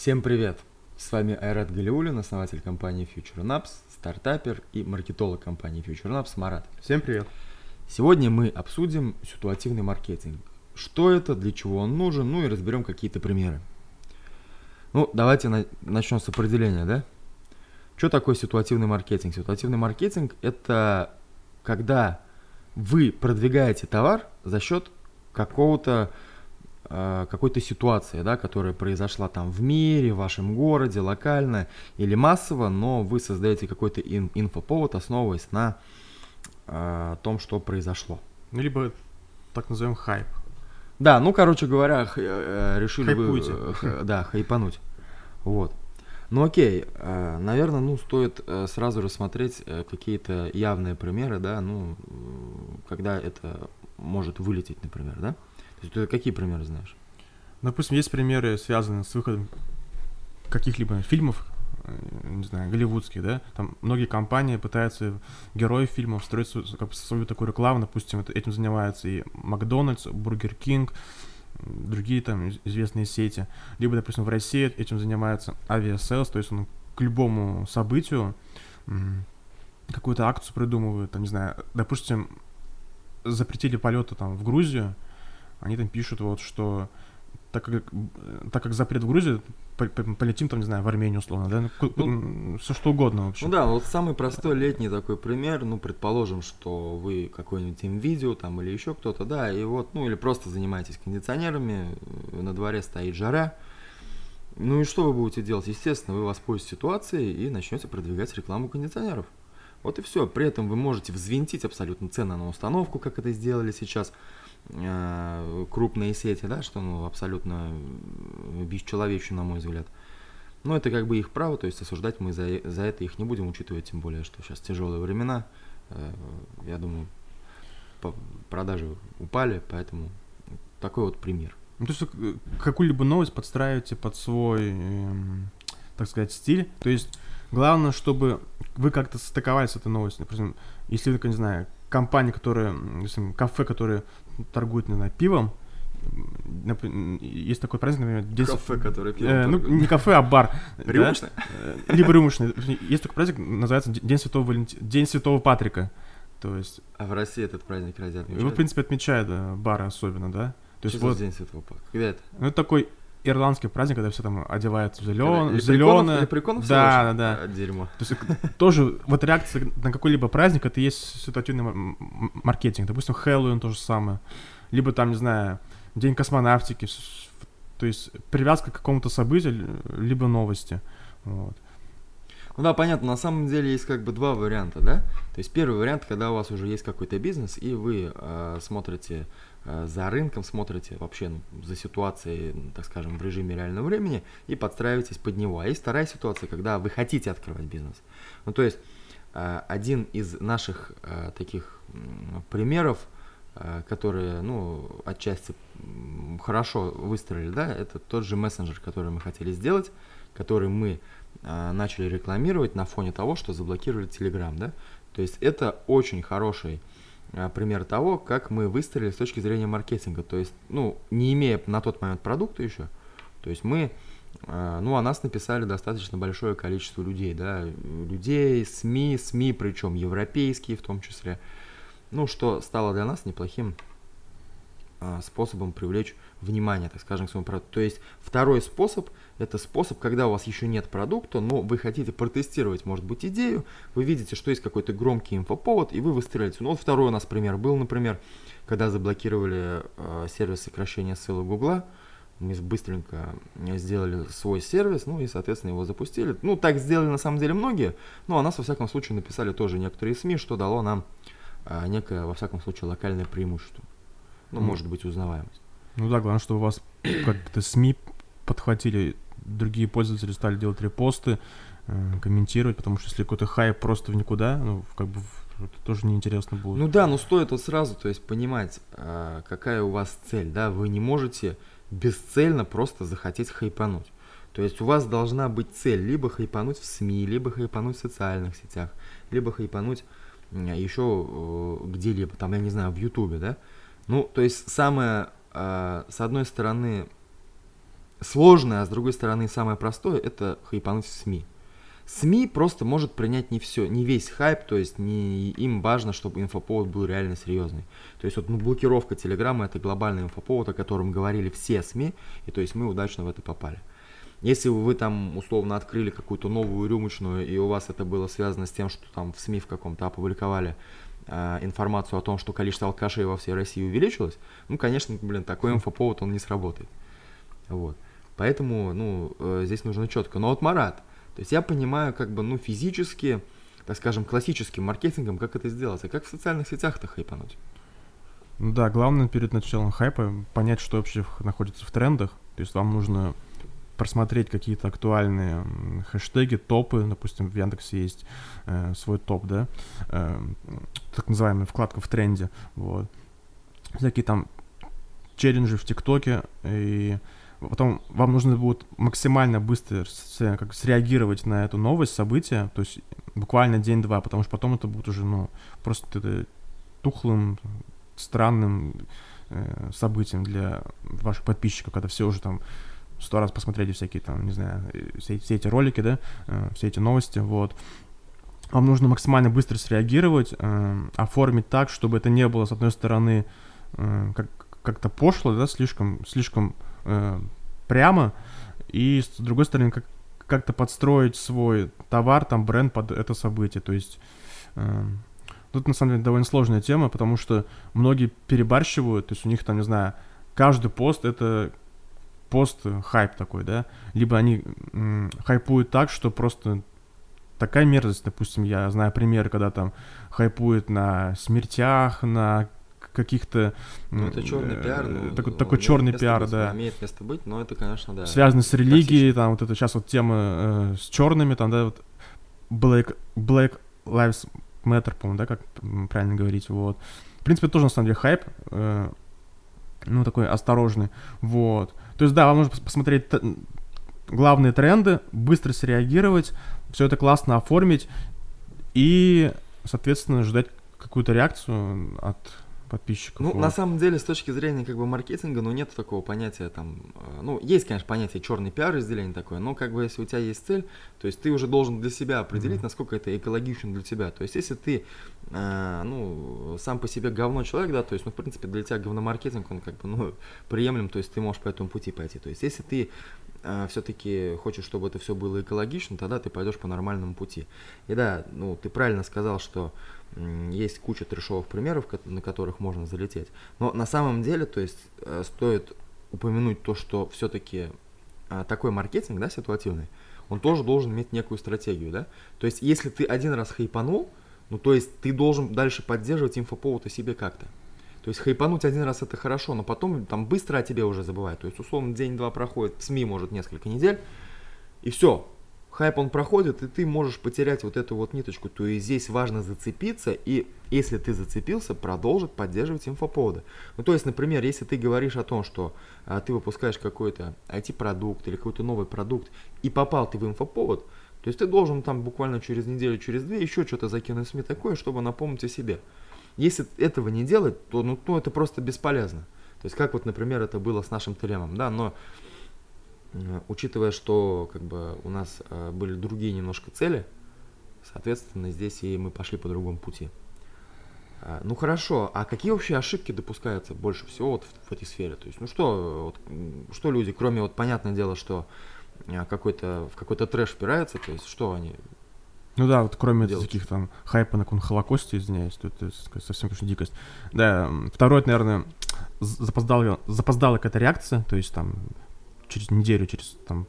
Всем привет! С вами Айрат Галиулин, основатель компании Future Naps, стартапер и маркетолог компании Future Naps Марат. Всем привет! Сегодня мы обсудим ситуативный маркетинг. Что это, для чего он нужен, ну и разберем какие-то примеры. Ну, давайте на- начнем с определения, да? Что такое ситуативный маркетинг? Ситуативный маркетинг – это когда вы продвигаете товар за счет какого-то какой-то ситуации, да, которая произошла там в мире, в вашем городе, локально или массово, но вы создаете какой-то ин- инфоповод, основываясь на э, том, что произошло. Ну, либо так назовем хайп. Да, ну, короче говоря, х- э, решили вы, Хайпуйте. э, х- да, хайпануть. Вот. Ну окей, наверное, ну стоит э, сразу рассмотреть э, какие-то явные примеры, да, ну, когда это может вылететь, например, да? Есть ты какие примеры знаешь? Допустим, есть примеры, связанные с выходом каких-либо фильмов, э, не знаю, голливудских, да, там многие компании пытаются героев фильмов строить свою, как свою такую рекламу, допустим, этим занимаются и Макдональдс, Бургер Кинг, другие там из- известные сети, либо, допустим, в России этим занимается Aviasales, то есть он к любому событию какую-то акцию придумывают, там, не знаю, допустим, запретили полеты там в Грузию, они там пишут вот, что так как, так как запрет в Грузию, по- полетим там, не знаю, в Армению условно, да, ну, Ну, все что угодно вообще. Ну да, вот самый простой летний такой пример, ну, предположим, что вы какой-нибудь видео там или еще кто-то, да, и вот, ну, или просто занимаетесь кондиционерами, э, на дворе стоит жара, ну и что вы будете делать? Естественно, вы воспользуетесь ситуацией и начнете продвигать рекламу кондиционеров. Вот и все. При этом вы можете взвинтить абсолютно цены на установку, как это сделали сейчас крупные сети, да, что ну, абсолютно э, бесчеловечно, на мой взгляд. Но это как бы их право, то есть осуждать мы за, за это их не будем, учитывая тем более, что сейчас тяжелые времена. Э, Я думаю, продажи упали, поэтому такой вот пример. Ну, то есть э, какую-либо новость подстраиваете под свой, эм, так сказать, стиль. То есть главное, чтобы вы как-то стыковались с этой новостью. Например, если, не знаю, м, допустим, кафе, которое торгует, не знаю, пивом, есть такой праздник, например, День с- который Э, ну, не кафе, а бар. да? Рюмочное? Э, Либо рюмочный. Есть такой праздник, называется День Святого, Валенти- День Святого Патрика. То есть, А в России этот праздник разве его, в отмечают? принципе, отмечают э, бары особенно, да? То Что есть, вот, День Святого Павла? Когда это? ну, это такой ирландский праздник, когда все там в Когда зеленое, лепреконов- Да, да, да. Дерьмо. То есть э, тоже вот реакция на какой-либо праздник, это есть ситуативный маркетинг. Допустим, Хэллоуин то же самое. Либо там, не знаю, День космонавтики. То есть привязка к какому-то событию, либо новости. Вот. Ну да, понятно, на самом деле есть как бы два варианта, да? То есть первый вариант, когда у вас уже есть какой-то бизнес, и вы э, смотрите э, за рынком, смотрите вообще ну, за ситуацией, так скажем, в режиме реального времени и подстраиваетесь под него. А есть вторая ситуация, когда вы хотите открывать бизнес. Ну то есть э, один из наших э, таких м, примеров, э, которые, ну, отчасти хорошо выстроили, да, это тот же мессенджер, который мы хотели сделать, который мы начали рекламировать на фоне того, что заблокировали Telegram, да. То есть это очень хороший а, пример того, как мы выстроили с точки зрения маркетинга. То есть, ну, не имея на тот момент продукта еще, то есть мы, а, ну, о нас написали достаточно большое количество людей, да, людей, СМИ, СМИ, причем европейские в том числе, ну, что стало для нас неплохим а, способом привлечь внимание, так скажем, к своему продукту. То есть второй способ – это способ, когда у вас еще нет продукта, но вы хотите протестировать, может быть, идею, вы видите, что есть какой-то громкий инфоповод, и вы выстреливаете. Ну вот второй у нас пример был, например, когда заблокировали э, сервис сокращения ссылок Гугла, мы быстренько сделали свой сервис, ну и, соответственно, его запустили. Ну, так сделали на самом деле многие, но о нас, во всяком случае, написали тоже некоторые СМИ, что дало нам а, некое, во всяком случае, локальное преимущество. Ну, может быть, узнаваемость. Ну да, главное, чтобы у вас как-то СМИ подхватили, другие пользователи стали делать репосты, э, комментировать, потому что если какой-то хайп просто в никуда, ну, как бы это тоже неинтересно будет. Ну да, но стоит вот сразу, то есть понимать, а, какая у вас цель, да, вы не можете бесцельно просто захотеть хайпануть. То есть у вас должна быть цель либо хайпануть в СМИ, либо хайпануть в социальных сетях, либо хайпануть еще э, где-либо, там, я не знаю, в Ютубе, да. Ну, то есть самое, а, с одной стороны, сложное, а с другой стороны самое простое, это хайпануть в СМИ. СМИ просто может принять не все, не весь хайп, то есть не им важно, чтобы инфоповод был реально серьезный. То есть вот ну, блокировка Телеграма это глобальный инфоповод, о котором говорили все СМИ, и то есть мы удачно в это попали. Если вы там условно открыли какую-то новую рюмочную, и у вас это было связано с тем, что там в СМИ в каком-то опубликовали информацию о том, что количество алкашей во всей России увеличилось, ну, конечно, блин, такой инфоповод, он не сработает. Вот. Поэтому, ну, э, здесь нужно четко. Но вот Марат, то есть я понимаю, как бы, ну, физически, так скажем, классическим маркетингом, как это сделать, а как в социальных сетях-то хайпануть? Ну да, главное перед началом хайпа понять, что вообще находится в трендах. То есть вам нужно просмотреть какие-то актуальные хэштеги, топы, допустим, в Яндексе есть э, свой топ, да, э, так называемая вкладка в тренде, вот. Всякие там челленджи в ТикТоке, и потом вам нужно будет максимально быстро как, среагировать на эту новость, событие, то есть буквально день-два, потому что потом это будет уже, ну, просто тухлым, странным э, событием для ваших подписчиков, когда все уже там сто раз посмотрели всякие там, не знаю, все, все эти ролики, да, э, все эти новости, вот. Вам нужно максимально быстро среагировать, э, оформить так, чтобы это не было, с одной стороны, э, как, как-то пошло, да, слишком, слишком э, прямо, и с другой стороны, как, как-то подстроить свой товар, там, бренд под это событие, то есть... Э, Тут, на самом деле, довольно сложная тема, потому что многие перебарщивают, то есть у них там, не знаю, каждый пост это пост-хайп такой, да, либо они м, хайпуют так, что просто такая мерзость, допустим, я знаю примеры, когда там хайпуют на смертях, на каких-то... Ну, это черный э, пиар. Ну, такой такой черный пиар, быть, да. Имеет место быть, но это, конечно, да. Связанный с религией, там вот это сейчас вот тема э, с черными, там, да, вот Black, Black Lives Matter, по-моему, да, как правильно говорить, вот. В принципе, тоже, на самом деле, хайп, э, ну, такой осторожный, вот. То есть, да, вам нужно посмотреть главные тренды, быстро среагировать, все это классно оформить и, соответственно, ждать какую-то реакцию от подписчиков. Ну, вот. на самом деле, с точки зрения как бы маркетинга, ну, нет такого понятия там, э, ну, есть, конечно, понятие черный пиар разделение такое, но как бы если у тебя есть цель, то есть ты уже должен для себя определить, mm-hmm. насколько это экологично для тебя. То есть если ты, э, ну, сам по себе говно человек, да, то есть, ну, в принципе, для тебя говномаркетинг, он как бы, ну, приемлем, то есть ты можешь по этому пути пойти. То есть если ты э, все-таки хочешь, чтобы это все было экологично, тогда ты пойдешь по нормальному пути. И да, ну, ты правильно сказал, что есть куча трешовых примеров, на которых можно залететь. Но на самом деле, то есть, э, стоит упомянуть то, что все-таки а, такой маркетинг, да, ситуативный, он тоже должен иметь некую стратегию, да. То есть, если ты один раз хайпанул, ну, то есть, ты должен дальше поддерживать инфоповод о себе как-то. То есть хайпануть один раз это хорошо, но потом там быстро о тебе уже забывают. То есть, условно, день-два проходит, СМИ может несколько недель, и все, хайп он проходит, и ты можешь потерять вот эту вот ниточку. То есть здесь важно зацепиться, и если ты зацепился, продолжить поддерживать инфоповоды. Ну, то есть, например, если ты говоришь о том, что а, ты выпускаешь какой-то IT-продукт или какой-то новый продукт, и попал ты в инфоповод, то есть ты должен там буквально через неделю, через две еще что-то закинуть в СМИ такое, чтобы напомнить о себе. Если этого не делать, то ну, то это просто бесполезно. То есть как вот, например, это было с нашим Теремом, да, но учитывая, что как бы у нас э, были другие немножко цели, соответственно, здесь и мы пошли по другому пути. Э, ну хорошо, а какие вообще ошибки допускаются больше всего вот в, в этой сфере? То есть, ну что, вот, что люди, кроме вот понятное дело, что какой-то в какой-то трэш впираются, то есть что они ну да, вот кроме делать. таких там хайпа на Холокосте, извиняюсь, то это совсем, конечно, дикость. Да, второе, наверное, запоздалая, запоздалая какая-то реакция, то есть там через неделю, через там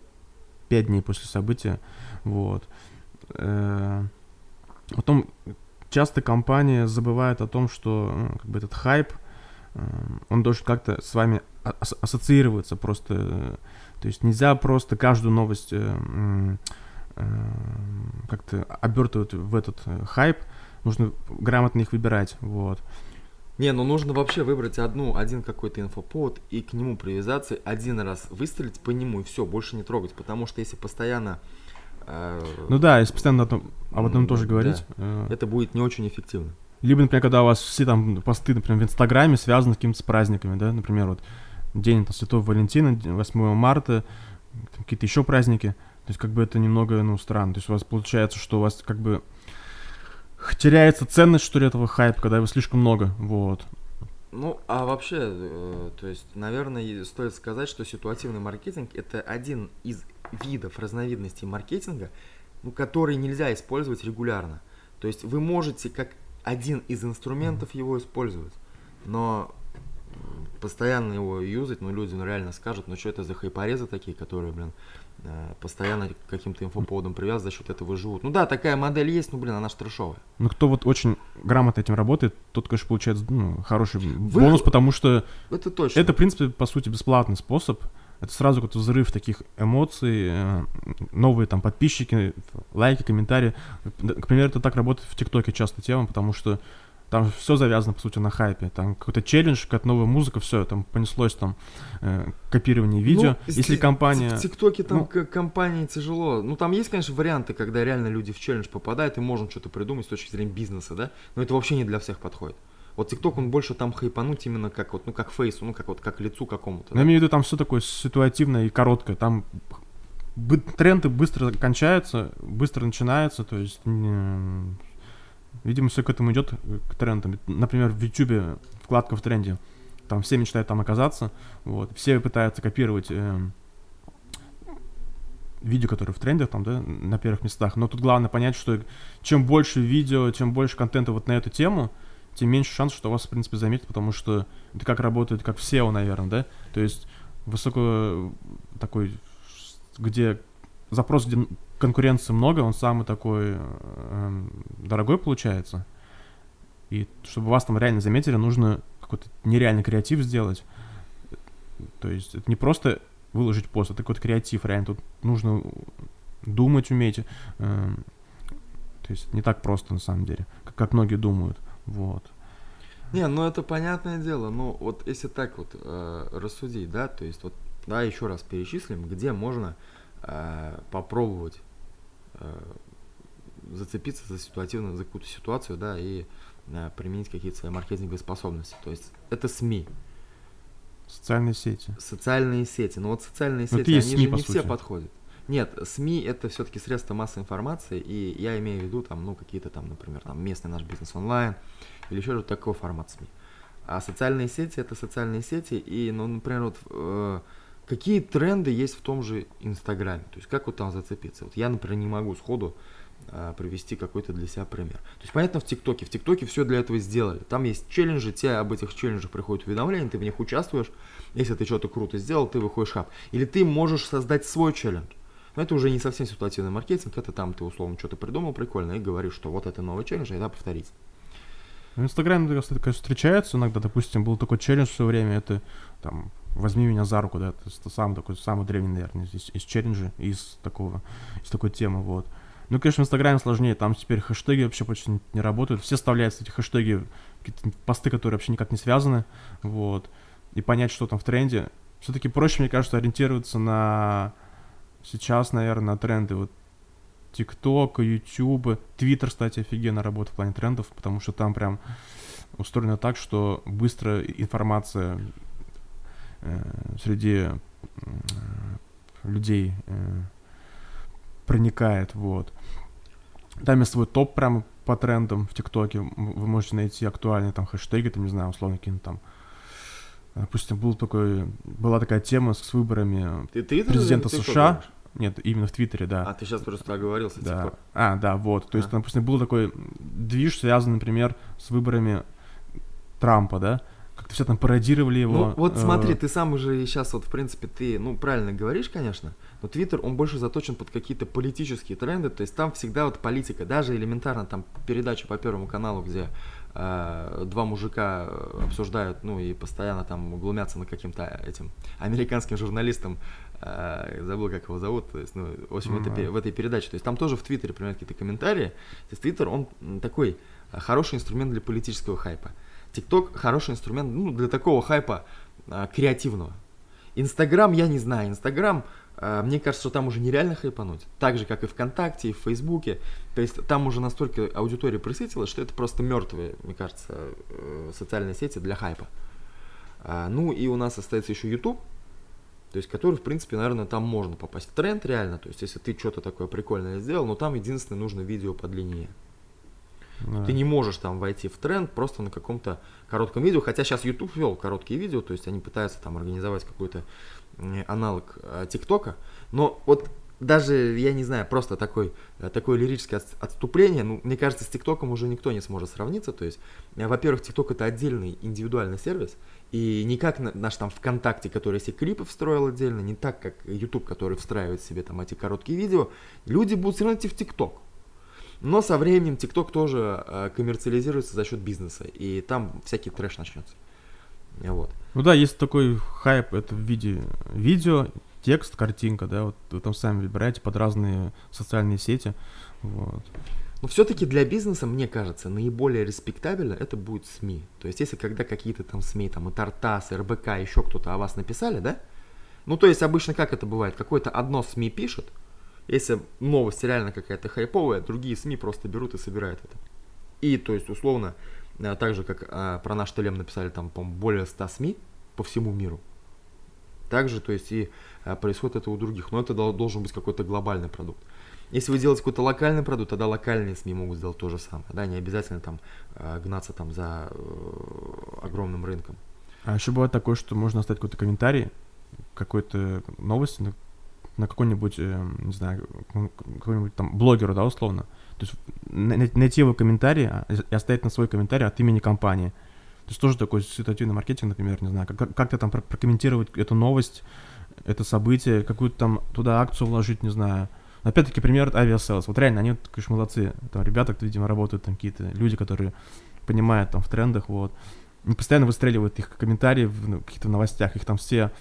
пять дней после события, вот. Э, потом часто компания забывает о том, что ну, как бы этот хайп, э, он должен как-то с вами ассоциироваться просто. То есть нельзя просто каждую новость э, как-то обертывать в этот хайп, нужно грамотно их выбирать, вот. Не, ну нужно вообще выбрать одну, один какой-то инфоповод и к нему привязаться, один раз выстрелить по нему и все, больше не трогать, потому что если постоянно... Э, ну да, если постоянно об одном тоже говорить... Да, э, это будет не очень эффективно. Либо, например, когда у вас все там посты, например, в Инстаграме связаны с какими-то праздниками, да, например, вот день там, Святого Валентина, 8 марта, какие-то еще праздники. То есть как бы это немного, ну, странно. То есть у вас получается, что у вас как бы теряется ценность, что ли, этого хайпа, когда его слишком много, вот. Ну, а вообще, э, то есть, наверное, стоит сказать, что ситуативный маркетинг это один из видов, разновидностей маркетинга, ну, который нельзя использовать регулярно. То есть вы можете как один из инструментов его использовать, но постоянно его юзать, ну, люди ну, реально скажут, ну, что это за хайпорезы такие, которые, блин, постоянно к каким-то инфоповодам привязаны, за счет этого живут. Ну да, такая модель есть, ну, блин, она ж трешовая. Ну, кто вот очень грамотно этим работает, тот, конечно, получает ну, хороший Вы... бонус, потому что... Это точно. Это, в принципе, по сути, бесплатный способ. Это сразу какой-то взрыв таких эмоций, э, новые там подписчики, лайки, комментарии. К примеру, это так работает в ТикТоке часто тема, потому что там все завязано, по сути, на хайпе. Там какой-то челлендж, какая-то новая музыка, все, там понеслось там э, копирование видео. Ну, Если компания... В ТикТоке там ну, компании тяжело. Ну, там есть, конечно, варианты, когда реально люди в челлендж попадают, и можно что-то придумать с точки зрения бизнеса, да? Но это вообще не для всех подходит. Вот ТикТок, он больше там хайпануть именно как вот, ну, как фейсу, ну, как вот, как лицу какому-то. Ну, да? Я имею в виду, там все такое ситуативное и короткое. Там тренды быстро кончаются, быстро начинаются, то есть Видимо, все к этому идет, э, к трендам. Например, в YouTube вкладка в тренде. Там все мечтают там оказаться. Вот. Все пытаются копировать э, видео, которые в трендах, там, да, на первых местах. Но тут главное понять, что чем больше видео, чем больше контента вот на эту тему, тем меньше шанс, что вас, в принципе, заметят, потому что это как работает, как в SEO, наверное, да? То есть высоко такой, где запрос, где конкуренции много, он самый такой э, дорогой получается. И чтобы вас там реально заметили, нужно какой-то нереальный креатив сделать. То есть это не просто выложить пост, это какой-то креатив реально. Тут нужно думать уметь. Э, то есть не так просто на самом деле, как, как многие думают. Вот. Не, ну это понятное дело. Ну вот если так вот э, рассудить, да, то есть вот, да, еще раз перечислим, где можно попробовать Э, зацепиться за ситуативную, за какую-то ситуацию, да, и э, применить какие-то свои маркетинговые способности. То есть это СМИ. Социальные сети. Социальные сети. Но вот социальные Но ну, сети, они СМИ, же не сути. все подходят. Нет, СМИ это все-таки средства массовой информации, и я имею в виду там, ну, какие-то там, например, там местный наш бизнес онлайн, или еще же такой формат СМИ. А социальные сети это социальные сети, и, ну, например, вот э, какие тренды есть в том же Инстаграме, то есть как вот там зацепиться. Вот я, например, не могу сходу а, привести какой-то для себя пример. То есть понятно в ТикТоке, в ТикТоке все для этого сделали. Там есть челленджи, тебе об этих челленджах приходят уведомления, ты в них участвуешь. Если ты что-то круто сделал, ты выходишь хаб. Или ты можешь создать свой челлендж. Но это уже не совсем ситуативный маркетинг, это там ты условно что-то придумал прикольно и говоришь, что вот это новый челлендж, а это повторить. В Инстаграме, конечно, встречается иногда, допустим, был такой челлендж в свое время, это там возьми меня за руку, да, это самый такой, самый древний, наверное, из, из челленджа, из такого, из такой темы, вот. Ну, конечно, в Инстаграме сложнее, там теперь хэштеги вообще почти не работают, все вставляют эти хэштеги, какие-то посты, которые вообще никак не связаны, вот, и понять, что там в тренде. Все-таки проще, мне кажется, ориентироваться на сейчас, наверное, на тренды, вот, ТикТок, Ютуб, Твиттер, кстати, офигенно работает в плане трендов, потому что там прям устроено так, что быстро информация среди людей э, проникает, вот. Там есть свой топ прямо по трендам в ТикТоке. Вы можете найти актуальные там хэштеги, там, не знаю, условно, какие-то там Допустим, был такой, была такая тема с выборами ты, ты президента ты США. Нет, именно в Твиттере, да. А ты сейчас просто оговорился, да. типа. А, да, вот. То а? есть, допустим, был такой движ, связанный, например, с выборами Трампа, да как-то все там пародировали его. Ну, вот смотри, э, ты сам уже сейчас вот, в принципе, ты, ну, правильно говоришь, конечно, но Твиттер, он больше заточен под какие-то политические тренды, то есть там всегда вот политика, даже элементарно там передача по Первому каналу, где э, два мужика обсуждают, ну, и постоянно там глумятся на каким-то этим американским журналистам, э, забыл, как его зовут, то есть, ну, в общем, mm-hmm. это, в этой передаче, то есть там тоже в Твиттере принимают какие-то комментарии, то есть Твиттер, он такой хороший инструмент для политического хайпа. ТикТок хороший инструмент ну, для такого хайпа а, креативного. Инстаграм, я не знаю, Инстаграм, а, мне кажется, что там уже нереально хайпануть. Так же, как и ВКонтакте, и в Фейсбуке. То есть там уже настолько аудитория присытилась, что это просто мертвые, мне кажется, э, социальные сети для хайпа. А, ну и у нас остается еще YouTube. То есть, который, в принципе, наверное, там можно попасть тренд реально. То есть, если ты что-то такое прикольное сделал, но там единственное нужно видео подлиннее. Да. Ты не можешь там войти в тренд просто на каком-то коротком видео, хотя сейчас YouTube вел короткие видео, то есть они пытаются там организовать какой-то аналог э, ТикТока, но вот даже, я не знаю, просто такой, э, такое лирическое отступление, ну, мне кажется, с ТикТоком уже никто не сможет сравниться, то есть, э, во-первых, ТикТок это отдельный индивидуальный сервис, и не как наш там ВКонтакте, который себе клипы встроил отдельно, не так, как YouTube, который встраивает себе там эти короткие видео, люди будут все равно идти в ТикТок. Но со временем ТикТок тоже э, коммерциализируется за счет бизнеса, и там всякий трэш начнется. Вот. Ну да, есть такой хайп, это в виде видео, текст, картинка, да, вот вы там сами выбираете под разные социальные сети, вот. Но все-таки для бизнеса, мне кажется, наиболее респектабельно это будет СМИ. То есть, если когда какие-то там СМИ, там и Тартас, и РБК, еще кто-то о вас написали, да? Ну, то есть, обычно как это бывает? Какое-то одно СМИ пишет, если новость реально какая-то хайповая, другие СМИ просто берут и собирают это. И, то есть, условно, э, так же, как а, про наш Телем написали там, по более 100 СМИ по всему миру. Также, то есть, и а, происходит это у других. Но это должен быть какой-то глобальный продукт. Если вы делаете какой-то локальный продукт, тогда локальные СМИ могут сделать то же самое. Да, не обязательно там гнаться там за э, огромным рынком. А еще бывает такое, что можно оставить какой-то комментарий, какой-то новости, на какой-нибудь, э, не знаю, какой-нибудь там блогеру, да, условно. То есть найти его комментарий а, и оставить на свой комментарий от имени компании. То есть тоже такой ситуативный маркетинг, например, не знаю, как- как-то там прокомментировать эту новость, это событие, какую-то там туда акцию вложить, не знаю. Опять-таки пример Aviasales. Вот реально, они, конечно, молодцы. Там ребята, кто, видимо, работают, там какие-то люди, которые понимают там в трендах, вот. Они постоянно выстреливают их комментарии в ну, каких-то новостях, их там все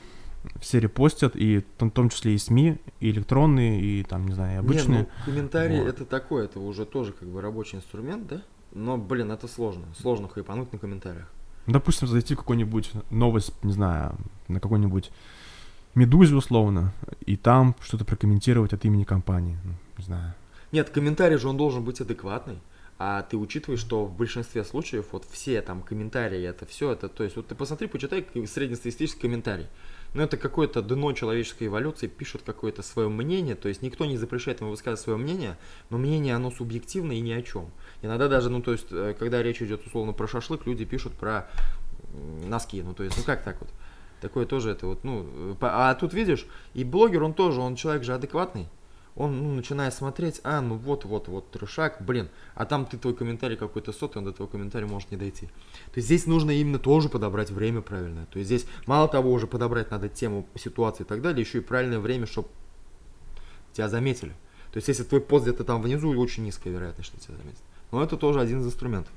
все репостят, и в том числе и СМИ, и электронные, и там, не знаю, и обычные. Не, ну, комментарии вот. это такое, это уже тоже как бы рабочий инструмент, да? Но, блин, это сложно. Сложно хайпануть на комментариях. Допустим, зайти в какую-нибудь новость, не знаю, на какой-нибудь Медузе условно, и там что-то прокомментировать от имени компании, ну, не знаю. Нет, комментарий же он должен быть адекватный а ты учитываешь, что в большинстве случаев вот все там комментарии, это все, это, то есть вот ты посмотри, почитай среднестатистический комментарий. Ну, это какое-то дно человеческой эволюции, пишут какое-то свое мнение, то есть никто не запрещает ему высказывать свое мнение, но мнение, оно субъективно и ни о чем. Иногда даже, ну, то есть, э, когда речь идет условно про шашлык, люди пишут про носки, ну, то есть, ну, как так вот? Такое тоже это вот, ну, э, а тут видишь, и блогер, он тоже, он человек же адекватный, он, ну, начинает смотреть, а, ну вот, вот, вот, трешак, блин, а там ты твой комментарий какой-то сотый, он до твоего комментария может не дойти. То есть здесь нужно именно тоже подобрать время правильное. То есть здесь мало того уже подобрать надо тему, ситуации и так далее, еще и правильное время, чтобы тебя заметили. То есть если твой пост где-то там внизу, очень низкая вероятность, что тебя заметят. Но это тоже один из инструментов.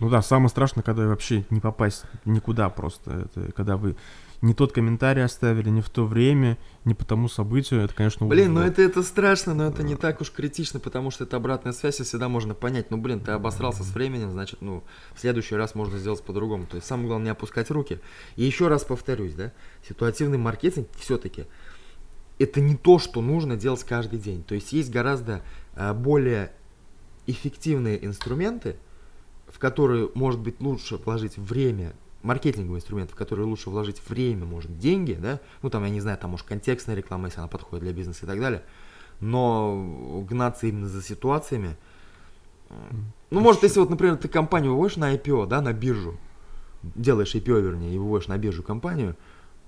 Ну да, самое страшное, когда вообще не попасть никуда просто. Это когда вы не тот комментарий оставили, не в то время, не по тому событию, это, конечно, Блин, ну это, это страшно, но это не так уж критично, потому что это обратная связь, и всегда можно понять, ну, блин, ты обосрался с временем, значит, ну, в следующий раз можно сделать по-другому. То есть самое главное не опускать руки. И еще раз повторюсь, да, ситуативный маркетинг все-таки это не то, что нужно делать каждый день. То есть есть гораздо а, более эффективные инструменты, в которые, может быть, лучше вложить время, маркетинговый инструмент, в который лучше вложить время, может, деньги, да, ну, там, я не знаю, там, может, контекстная реклама, если она подходит для бизнеса и так далее, но гнаться именно за ситуациями, ну, может, если вот, например, ты компанию выводишь на IPO, да, на биржу, делаешь IPO, вернее, и выводишь на биржу компанию,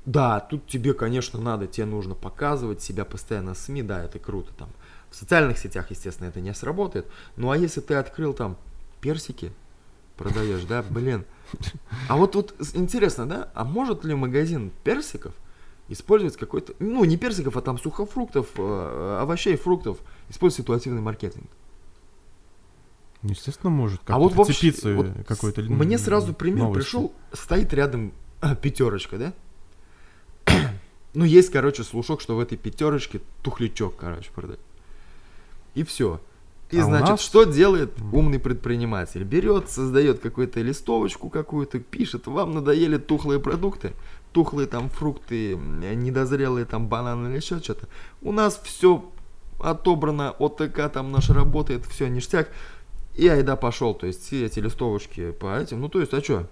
да, тут тебе, конечно, надо, тебе нужно показывать себя постоянно в СМИ, да, это круто, там, в социальных сетях, естественно, это не сработает, ну, а если ты открыл там персики, продаешь, да, блин, а вот, вот интересно, да, а может ли магазин персиков использовать какой-то, ну не персиков, а там сухофруктов, э, овощей, фруктов, использовать ситуативный маркетинг? Естественно, может. Как а вот вообще, вот какой-то Мне сразу пример новости. пришел, стоит рядом пятерочка, да? ну, есть, короче, слушок, что в этой пятерочке тухлячок, короче, продать. И все. И а значит, нас... что делает умный предприниматель? Берет, создает какую-то листовочку какую-то, пишет, вам надоели тухлые продукты, тухлые там фрукты, недозрелые там бананы или еще что-то. У нас все отобрано, ОТК там наш работает, все ништяк. И айда пошел, то есть все эти листовочки по этим, ну то есть, а что?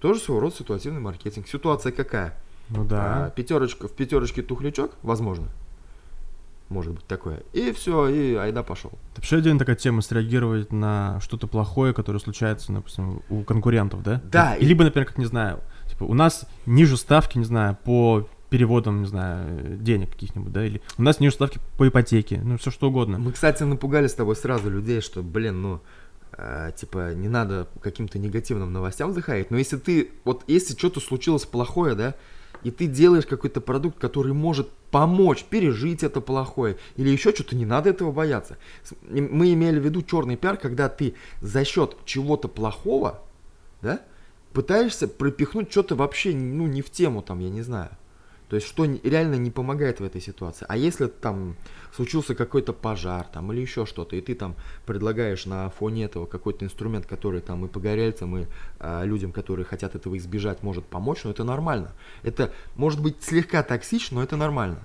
Тоже своего рода ситуативный маркетинг. Ситуация какая? Ну да. А, пятерочка, в пятерочке тухлячок, возможно. Может быть такое. И все, и айда пошел. Вообще отдельно такая тема среагировать на что-то плохое, которое случается, допустим, у конкурентов, да? Да, И- Либо, например, как не знаю, типа, у нас ниже ставки, не знаю, по переводам, не знаю, денег каких-нибудь, да, или у нас ниже ставки по ипотеке, ну, все что угодно. Мы, кстати, напугали с тобой сразу людей, что, блин, ну, э, типа, не надо каким-то негативным новостям заходить. Но если ты, вот если что-то случилось плохое, да, и ты делаешь какой-то продукт, который может помочь пережить это плохое, или еще что-то, не надо этого бояться. Мы имели в виду черный пиар, когда ты за счет чего-то плохого, да, пытаешься пропихнуть что-то вообще, ну, не в тему, там, я не знаю. То есть, что реально не помогает в этой ситуации. А если там случился какой-то пожар там или еще что-то, и ты там предлагаешь на фоне этого какой-то инструмент, который там и погорельцам, и а, людям, которые хотят этого избежать, может помочь, но это нормально. Это может быть слегка токсично, но это нормально.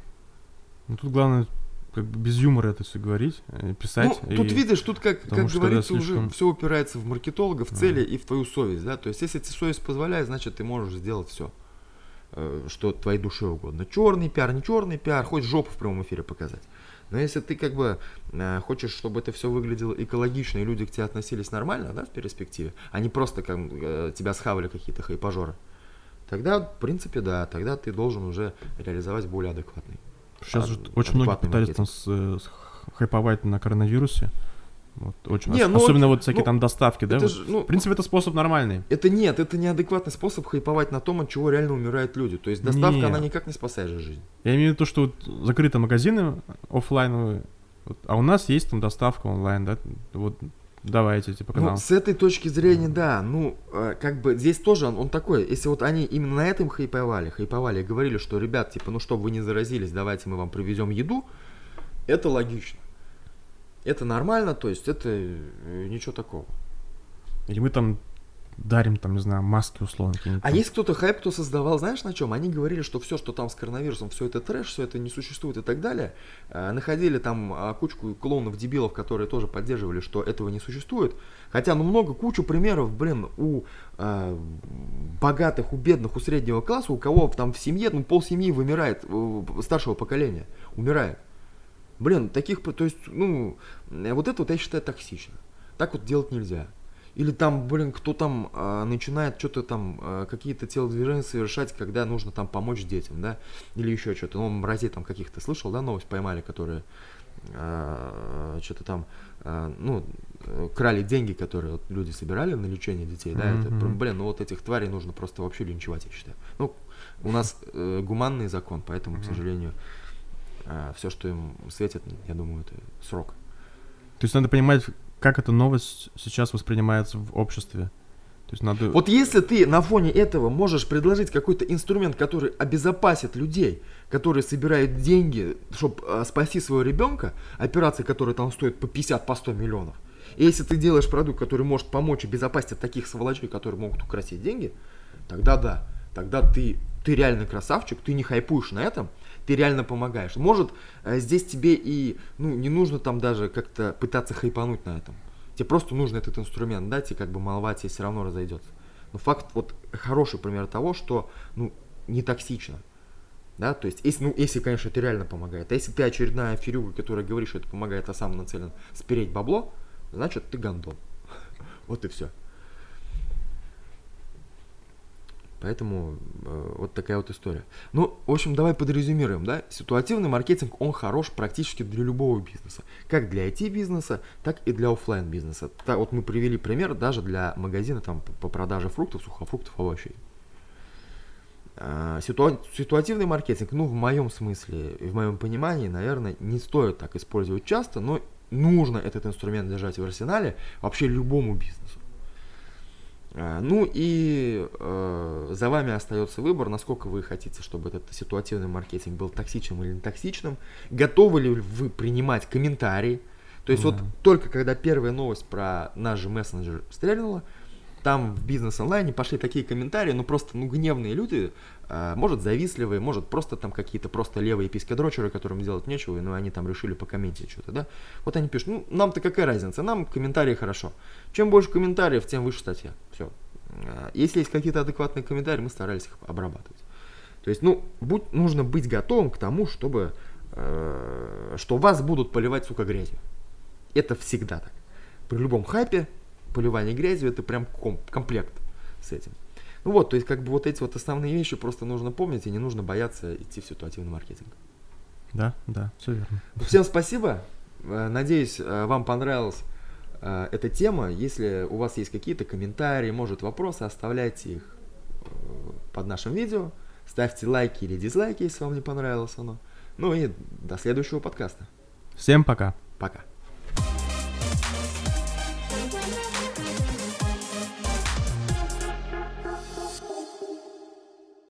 Ну, тут главное, как бы без юмора это все говорить, э, писать. Ну, тут и- видишь, тут, как, потому как говорится, слишком- уже все упирается в маркетолога, в цели и в твою совесть, да, то есть если тебе совесть позволяет, значит ты можешь сделать все, что твоей душе угодно. Черный пиар, не черный пиар, хоть жопу в прямом эфире показать. Но если ты как бы э, хочешь, чтобы это все выглядело экологично и люди к тебе относились нормально, да, в перспективе, а не просто как э, тебя схавали какие-то хайпажоры, тогда, в принципе, да, тогда ты должен уже реализовать более адекватный. Сейчас же ад- очень многие пытались там маркетинг. с- с- хайповать на коронавирусе. Вот, очень, Не, ос- ну особенно вот, всякие ну, там доставки, да? это вот. же, ну, В принципе, это способ нормальный. Это нет, это неадекватный способ хайповать на том, от чего реально умирают люди. То есть доставка, Не. она никак не спасает же жизнь. Я имею в виду то, что вот закрыты магазины оффлайновые, вот, а у нас есть там доставка онлайн, да? Вот давайте, типа, Ну, нам. с этой точки зрения, да, ну, э, как бы здесь тоже он, он такой, если вот они именно на этом хайповали, хайповали и говорили, что, ребят, типа, ну, чтобы вы не заразились, давайте мы вам привезем еду, это логично. Это нормально, то есть это э, ничего такого. Или мы там дарим, там, не знаю, маски условно. А там. есть кто-то хайп, кто создавал, знаешь, на чем? Они говорили, что все, что там с коронавирусом, все это трэш, все это не существует и так далее. Э, находили там а, кучку клоунов, дебилов, которые тоже поддерживали, что этого не существует. Хотя, ну, много, кучу примеров, блин, у э, богатых, у бедных, у среднего класса, у кого там в семье, ну, пол семьи вымирает, старшего поколения, умирает. Блин, таких, то есть, ну, э, вот это вот я считаю токсично. Так вот делать нельзя. Или там, блин, кто там а, начинает что-то там, а, какие-то телодвижения совершать, когда нужно там помочь детям, да, или еще что-то. Ну, мразей там каких-то слышал, да, новость поймали, которые что-то там, а, ну, э, крали деньги, которые вот люди собирали на лечение детей, да, это, Мгм. блин, ну вот этих тварей нужно просто вообще линчевать, я считаю. Ну, у нас э, гуманный закон, поэтому, к Мгм. сожалению, все, что им светит, я думаю, это срок. То есть надо понимать, как эта новость сейчас воспринимается в обществе. То есть надо... Вот если ты на фоне этого можешь предложить какой-то инструмент, который обезопасит людей, которые собирают деньги, чтобы спасти своего ребенка, операции, которые там стоят по 50, по 100 миллионов, и если ты делаешь продукт, который может помочь обезопасить от таких сволочей, которые могут украсить деньги, тогда да, тогда ты, ты реально красавчик, ты не хайпуешь на этом, ты реально помогаешь. Может, э, здесь тебе и ну, не нужно там даже как-то пытаться хайпануть на этом. Тебе просто нужно этот инструмент дать, и как бы молва тебе все равно разойдется. Но факт, вот хороший пример того, что ну, не токсично. Да, то есть, если, ну, если, конечно, это реально помогает. А если ты очередная фирюга, которая говорит, что это помогает, а сам нацелен спереть бабло, значит, ты гандон. Вот и все. Поэтому э, вот такая вот история. Ну, в общем, давай подрезюмируем, да? Ситуативный маркетинг, он хорош практически для любого бизнеса. Как для IT-бизнеса, так и для оффлайн бизнеса Так вот мы привели пример даже для магазина там по- продаже фруктов, сухофруктов, овощей. А, ситуа- ситуативный маркетинг, ну, в моем смысле, в моем понимании, наверное, не стоит так использовать часто, но нужно этот инструмент держать в арсенале вообще любому бизнесу. А, Ну и э, за вами остается выбор, насколько вы хотите, чтобы этот ситуативный маркетинг был токсичным или не токсичным. Готовы ли вы принимать комментарии? То есть вот Да. только когда первая новость про наш же мессенджер стрельнула, там в бизнес-онлайне пошли такие комментарии, ну просто ну гневные люди, а, может завистливые, может просто там какие-то просто левые писькодрочеры, которым делать нечего, но они там решили покомментить что-то, да. Вот они пишут, ну нам-то какая разница, нам комментарии хорошо. Чем больше комментариев, тем выше статья. Все. Если есть какие-то адекватные комментарии, мы старались их обрабатывать. То есть, ну, будь, нужно быть готовым к тому, чтобы, э, что вас будут поливать, сука, грязью. Это всегда так. При любом хайпе поливание грязью это прям ком- комплект с этим. Ну вот, то есть как бы вот эти вот основные вещи просто нужно помнить и не нужно бояться идти в ситуативный маркетинг. Да, да, все верно. Всем спасибо. Э, Надеюсь, э, вам понравилась э, эта тема. Если у вас есть какие-то комментарии, может вопросы, оставляйте их под нашим видео. Ставьте лайки или дизлайки, если вам не понравилось оно. Ну и до следующего подкаста. Всем пока. Пока.